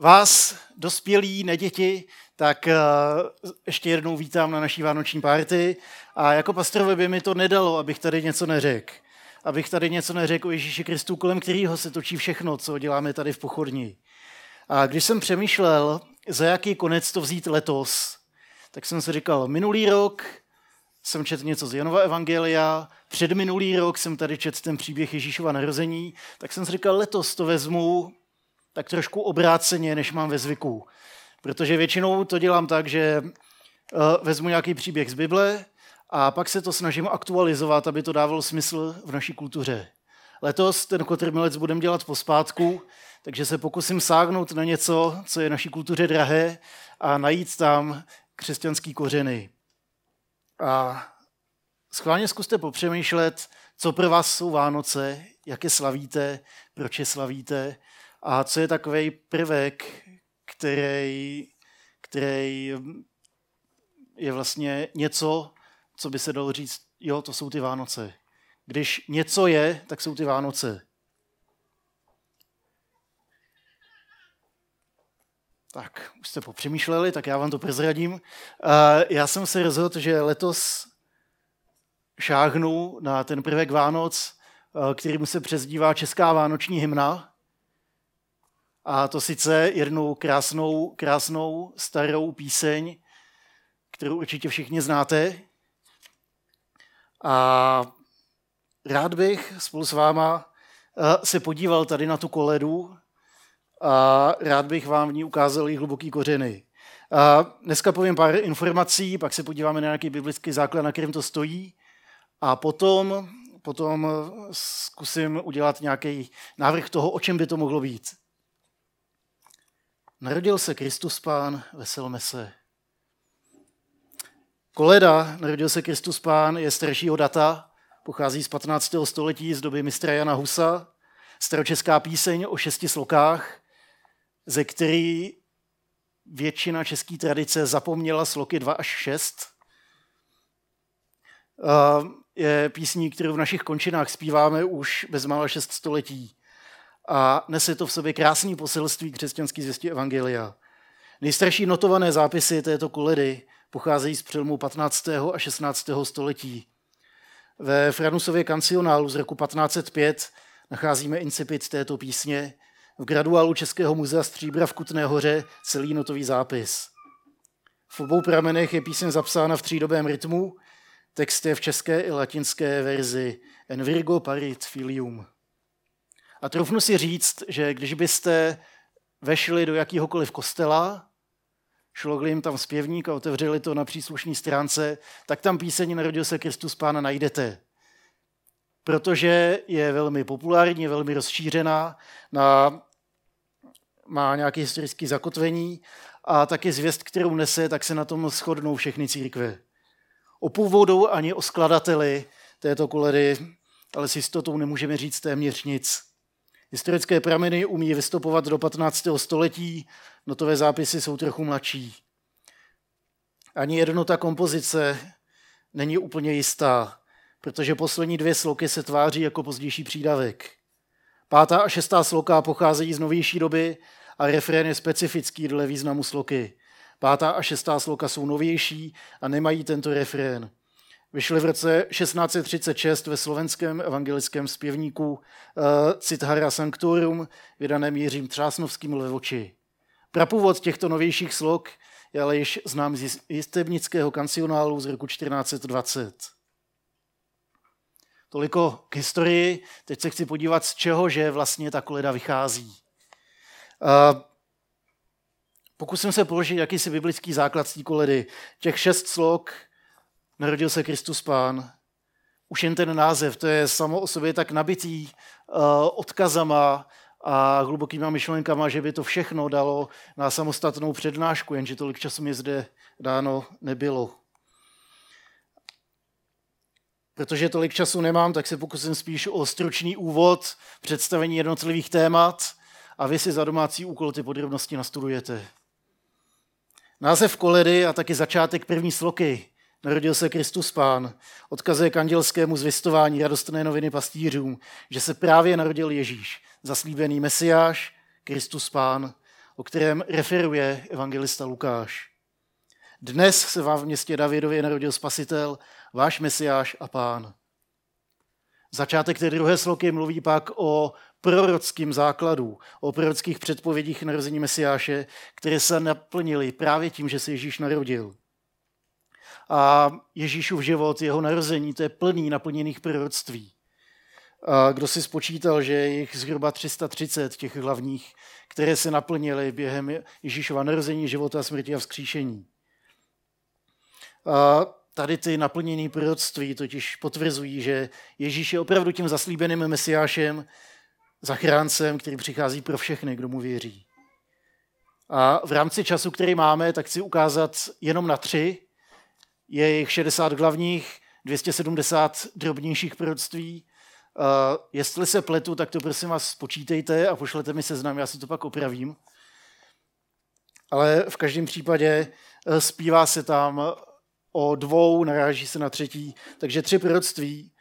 Vás, dospělí, neděti, tak uh, ještě jednou vítám na naší vánoční párty. A jako pastorovi by mi to nedalo, abych tady něco neřekl. Abych tady něco neřekl o Ježíši Kristu, kolem kterého se točí všechno, co děláme tady v pochodní. A když jsem přemýšlel, za jaký konec to vzít letos, tak jsem si říkal, minulý rok jsem četl něco z Janova Evangelia, před minulý rok jsem tady četl ten příběh Ježíšova narození, tak jsem si říkal, letos to vezmu tak trošku obráceně, než mám ve zvyku. Protože většinou to dělám tak, že uh, vezmu nějaký příběh z Bible a pak se to snažím aktualizovat, aby to dávalo smysl v naší kultuře. Letos ten kotrmelec budeme dělat pospátku, takže se pokusím sáhnout na něco, co je naší kultuře drahé a najít tam křesťanský kořeny. A schválně zkuste popřemýšlet, co pro vás jsou Vánoce, jak je slavíte, proč je slavíte a co je takový prvek, který, který je vlastně něco, co by se dalo říct, jo, to jsou ty Vánoce. Když něco je, tak jsou ty Vánoce. Tak, už jste popřemýšleli, tak já vám to prezradím. Já jsem se rozhodl, že letos šáhnu na ten prvek Vánoc, který mu se přezdívá Česká vánoční hymna. A to sice jednou krásnou, krásnou starou píseň, kterou určitě všichni znáte. A rád bych spolu s váma se podíval tady na tu koledu, a rád bych vám v ní ukázal její hluboký kořeny. A dneska povím pár informací, pak se podíváme na nějaký biblický základ, na kterém to stojí a potom, potom zkusím udělat nějaký návrh toho, o čem by to mohlo být. Narodil se Kristus Pán, veselme se. Koleda, narodil se Kristus Pán, je staršího data, pochází z 15. století z doby mistra Jana Husa, staročeská píseň o šesti slokách, ze který většina české tradice zapomněla sloky 2 až 6. Je písní, kterou v našich končinách zpíváme už bezmála 6 století. A nese to v sobě krásný poselství křesťanský zvěstí Evangelia. Nejstarší notované zápisy této koledy pocházejí z přelomu 15. a 16. století. Ve Franusově kancionálu z roku 1505 nacházíme incipit této písně, v graduálu Českého muzea Stříbra v Kutné hoře celý notový zápis. V obou pramenech je píseň zapsána v třídobém rytmu, text je v české i latinské verzi En virgo parit filium. A trofnu si říct, že když byste vešli do jakéhokoliv kostela, šlogli jim tam zpěvník a otevřeli to na příslušné stránce, tak tam píseň Narodil se Kristus Pána najdete. Protože je velmi populární, je velmi rozšířená na má nějaké historické zakotvení a taky zvěst, kterou nese, tak se na tom shodnou všechny církve. O původu ani o skladateli této koledy, ale s jistotou nemůžeme říct téměř nic. Historické prameny umí vystupovat do 15. století, notové zápisy jsou trochu mladší. Ani jednota kompozice není úplně jistá, protože poslední dvě sloky se tváří jako pozdější přídavek. Pátá a šestá sloka pocházejí z novější doby a refrén je specifický dle významu sloky. Pátá a šestá sloka jsou novější a nemají tento refrén. Vyšly v roce 1636 ve slovenském evangelickém zpěvníku uh, Cithara Sanctorum, vydaném Jiřím Třásnovským Levoči. Prapůvod těchto novějších slok je ale již znám z jistebnického kancionálu z roku 1420. Toliko k historii. Teď se chci podívat, z čeho že vlastně ta koleda vychází. Pokusím se položit jakýsi biblický základ z té koledy. Těch šest slok narodil se Kristus Pán. Už jen ten název, to je samo o sobě tak nabitý uh, odkazama a hlubokýma myšlenkama, že by to všechno dalo na samostatnou přednášku, jenže tolik času mi zde dáno nebylo. Protože tolik času nemám, tak se pokusím spíš o stručný úvod, představení jednotlivých témat a vy si za domácí úkol ty podrobnosti nastudujete. Název koledy a taky začátek první sloky Narodil se Kristus Pán, odkazuje k andělskému zvěstování radostné noviny pastířům, že se právě narodil Ježíš, zaslíbený Mesiáš, Kristus Pán. o kterém referuje evangelista Lukáš. Dnes se vám v městě Davidově narodil spasitel, váš mesiáš a pán. Začátek té druhé sloky mluví pak o prorockým základu, o prorockých předpovědích narození Mesiáše, které se naplnily právě tím, že se Ježíš narodil. A Ježíšův život, jeho narození, to je plný naplněných proroctví. A kdo si spočítal, že je jich zhruba 330 těch hlavních, které se naplnily během Ježíšova narození, života, smrti a vzkříšení. A tady ty naplněné proroctví totiž potvrzují, že Ježíš je opravdu tím zaslíbeným mesiášem, zachráncem, který přichází pro všechny, kdo mu věří. A v rámci času, který máme, tak chci ukázat jenom na tři. Je jich 60 hlavních, 270 drobnějších proroctví. Uh, jestli se pletu, tak to prosím vás spočítejte a pošlete mi seznam, já si to pak opravím. Ale v každém případě uh, zpívá se tam o dvou, naráží se na třetí, takže tři proroctví,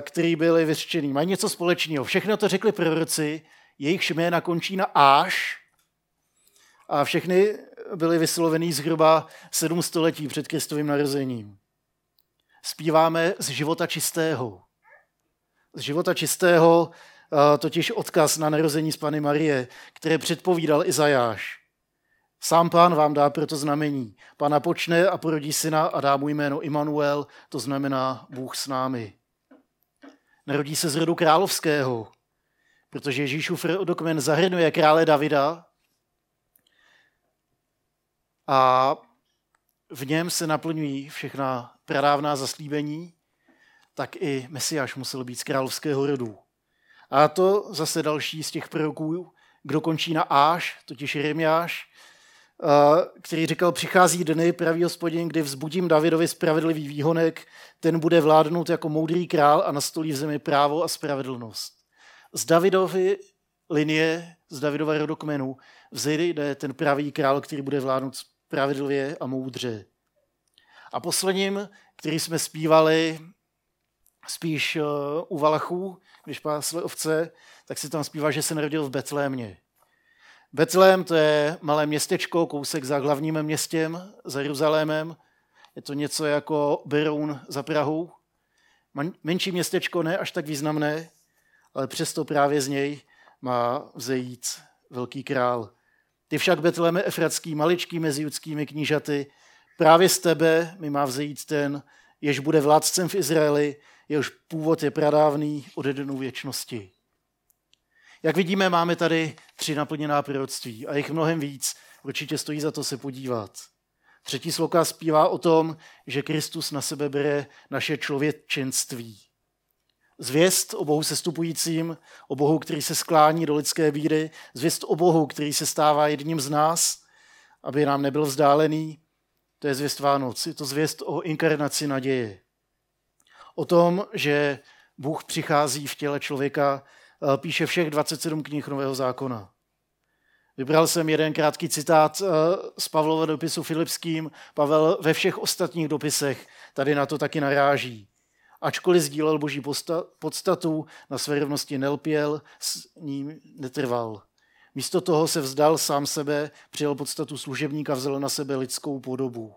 který byly vyřčený. Mají něco společného. Všechno to řekli proroci, jejich jména končí na až a všechny byly vyslovený zhruba sedm století před Kristovým narozením. Zpíváme z života čistého. Z života čistého totiž odkaz na narození z Pany Marie, které předpovídal Izajáš. Sám pán vám dá proto znamení. Pana počne a porodí syna a dá mu jméno Immanuel, to znamená Bůh s námi. Narodí se z rodu královského, protože Ježíšův rodokmen zahrnuje krále Davida a v něm se naplňují všechna pradávná zaslíbení, tak i Mesiáš musel být z královského rodu. A to zase další z těch proroků, kdo končí na Áš, totiž Jeremiáš, který říkal, přichází dny, pravý hospodin, kdy vzbudím Davidovi spravedlivý výhonek, ten bude vládnout jako moudrý král a nastolí v zemi právo a spravedlnost. Z Davidovy linie, z Davidova rodokmenu vzejde ten pravý král, který bude vládnout spravedlivě a moudře. A posledním, který jsme zpívali spíš uh, u Valachů, když pásli ovce, tak se tam zpívá, že se narodil v Betlémě. Betlém to je malé městečko, kousek za hlavním městem, za Jeruzalémem. Je to něco jako Beroun za Prahou. Menší městečko, ne až tak významné, ale přesto právě z něj má vzejít velký král. Ty však Betleme Efratský, maličký mezi judskými knížaty, právě z tebe mi má vzejít ten, jež bude vládcem v Izraeli, jehož původ je pradávný od jednou věčnosti. Jak vidíme, máme tady tři naplněná proroctví a jich mnohem víc. Určitě stojí za to se podívat. Třetí sloka zpívá o tom, že Kristus na sebe bere naše člověčenství. Zvěst o Bohu sestupujícím, o Bohu, který se sklání do lidské víry, zvěst o Bohu, který se stává jedním z nás, aby nám nebyl vzdálený, to je zvěst Vánoc. Je to zvěst o inkarnaci naděje. O tom, že Bůh přichází v těle člověka Eh, píše všech 27 knih Nového zákona. Vybral jsem jeden krátký citát eh, z Pavlova dopisu Filipským. Pavel ve všech ostatních dopisech tady na to taky naráží. Ačkoliv sdílel boží podstatu, na své rovnosti nelpěl, s ním netrval. Místo toho se vzdal sám sebe, přijal podstatu služebníka, vzal na sebe lidskou podobu.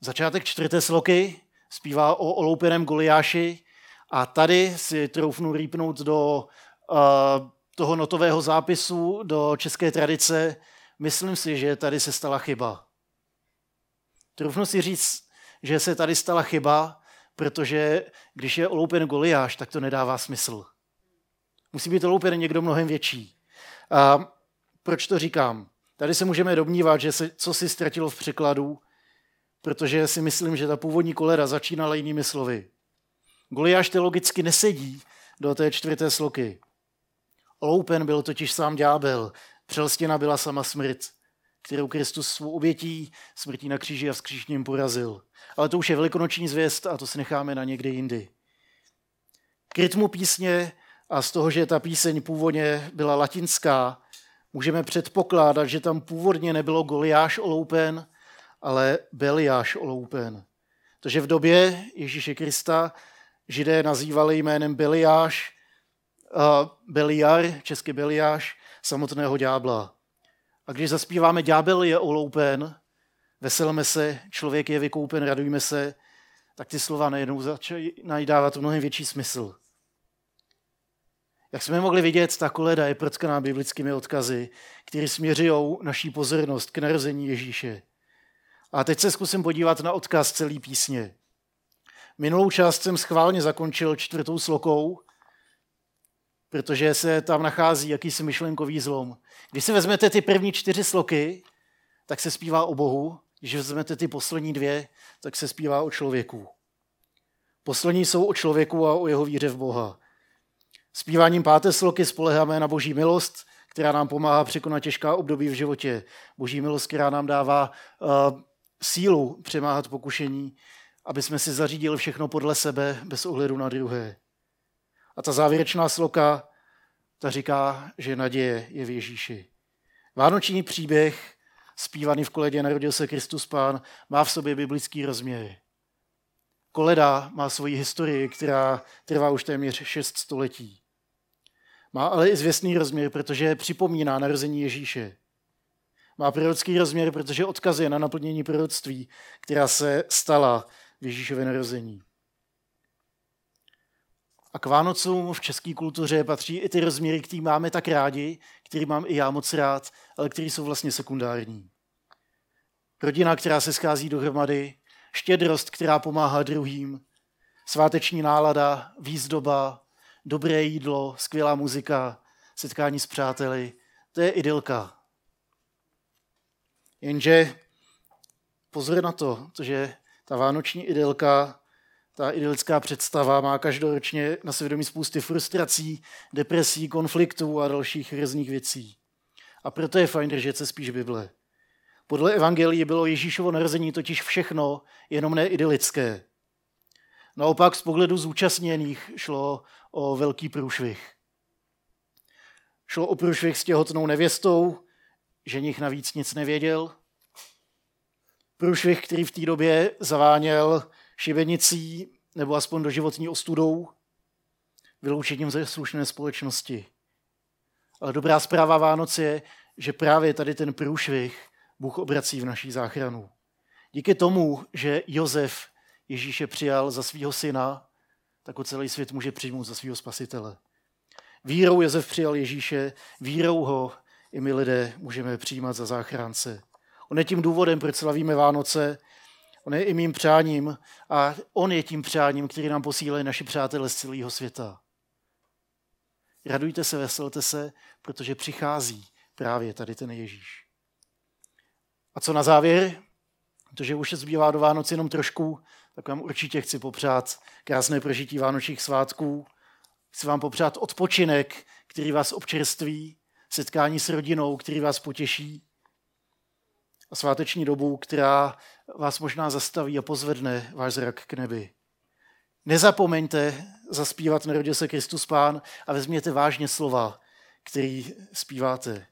Začátek čtvrté sloky zpívá o oloupeném Goliáši, a tady si troufnu rýpnout do uh, toho notového zápisu, do české tradice. Myslím si, že tady se stala chyba. Troufnu si říct, že se tady stala chyba, protože když je oloupen Goliáš, tak to nedává smysl. Musí být oloupen někdo mnohem větší. A proč to říkám? Tady se můžeme domnívat, že se co si ztratilo v překladu, protože si myslím, že ta původní kolera začínala jinými slovy. Goliáš teologicky nesedí do té čtvrté sloky. Loupen byl totiž sám ďábel, přelstěna byla sama smrt, kterou Kristus svou obětí smrtí na kříži a vzkříšním porazil. Ale to už je velikonoční zvěst a to si necháme na někdy jindy. K rytmu písně a z toho, že ta píseň původně byla latinská, můžeme předpokládat, že tam původně nebylo Goliáš oloupen, ale Beliáš oloupen. Protože v době Ježíše Krista židé nazývali jménem Beliáš, uh, Beliar, česky Beliáš, samotného ďábla. A když zaspíváme Ďábel je oloupen, veselme se, člověk je vykoupen, radujme se, tak ty slova najednou začínají dávat mnohem větší smysl. Jak jsme mohli vidět, ta koleda je protkaná biblickými odkazy, které směřují naší pozornost k narození Ježíše. A teď se zkusím podívat na odkaz celé písně. Minulou část jsem schválně zakončil čtvrtou slokou, protože se tam nachází jakýsi myšlenkový zlom. Když si vezmete ty první čtyři sloky, tak se zpívá o Bohu. Když vezmete ty poslední dvě, tak se zpívá o člověku. Poslední jsou o člověku a o jeho víře v Boha. Zpíváním páté sloky spoleháme na boží milost, která nám pomáhá překonat těžká období v životě. Boží milost, která nám dává uh, sílu přemáhat pokušení, aby jsme si zařídili všechno podle sebe, bez ohledu na druhé. A ta závěrečná sloka, ta říká, že naděje je v Ježíši. Vánoční příběh, zpívaný v koledě Narodil se Kristus Pán, má v sobě biblický rozměr. Koleda má svoji historii, která trvá už téměř šest století. Má ale i zvěstný rozměr, protože připomíná narození Ježíše. Má prorocký rozměr, protože odkazuje na naplnění proroctví, která se stala v Ježíšově narození. A k Vánocům v české kultuře patří i ty rozměry, které máme tak rádi, který mám i já moc rád, ale které jsou vlastně sekundární. Rodina, která se schází dohromady, štědrost, která pomáhá druhým, sváteční nálada, výzdoba, dobré jídlo, skvělá muzika, setkání s přáteli. To je idylka. Jenže pozor na to, že ta vánoční idylka, ta idylická představa má každoročně na svědomí spousty frustrací, depresí, konfliktů a dalších různých věcí. A proto je fajn držet se spíš Bible. Podle Evangelii bylo Ježíšovo narození totiž všechno, jenom ne idylické. Naopak z pohledu zúčastněných šlo o velký průšvih. Šlo o průšvih s těhotnou nevěstou, ženich navíc nic nevěděl. Průšvih, který v té době zaváněl šibenicí nebo aspoň doživotní ostudou, vyloučením ze slušné společnosti. Ale dobrá zpráva Vánoc je, že právě tady ten průšvih Bůh obrací v naší záchranu. Díky tomu, že Jozef Ježíše přijal za svého syna, tak ho celý svět může přijmout za svého spasitele. Vírou Jozef přijal Ježíše, vírou ho i my lidé můžeme přijímat za záchránce. On je tím důvodem, proč slavíme Vánoce, on je i mým přáním a on je tím přáním, který nám posílají naši přátelé z celého světa. Radujte se, veselte se, protože přichází právě tady ten Ježíš. A co na závěr? Protože už se zbývá do Vánoc jenom trošku, tak vám určitě chci popřát krásné prožití vánočních svátků. Chci vám popřát odpočinek, který vás občerství, setkání s rodinou, který vás potěší a sváteční dobu, která vás možná zastaví a pozvedne váš zrak k nebi. Nezapomeňte zaspívat Narodil se Kristus Pán a vezměte vážně slova, který zpíváte.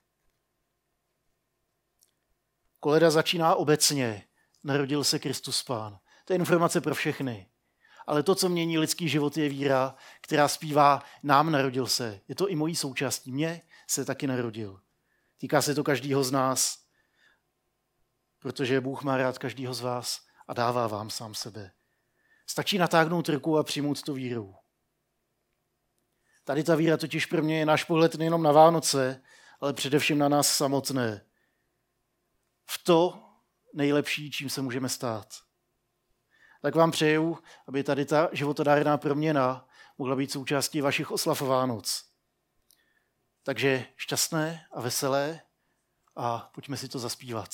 Koleda začíná obecně. Narodil se Kristus Pán. To je informace pro všechny. Ale to, co mění lidský život, je víra, která zpívá nám narodil se. Je to i mojí součástí. Mně se taky narodil. Týká se to každého z nás, protože Bůh má rád každého z vás a dává vám sám sebe. Stačí natáhnout ruku a přijmout tu víru. Tady ta víra totiž pro mě je náš pohled nejenom na Vánoce, ale především na nás samotné. V to nejlepší, čím se můžeme stát tak vám přeju, aby tady ta životodárná proměna mohla být součástí vašich oslav Vánoc. Takže šťastné a veselé a pojďme si to zaspívat.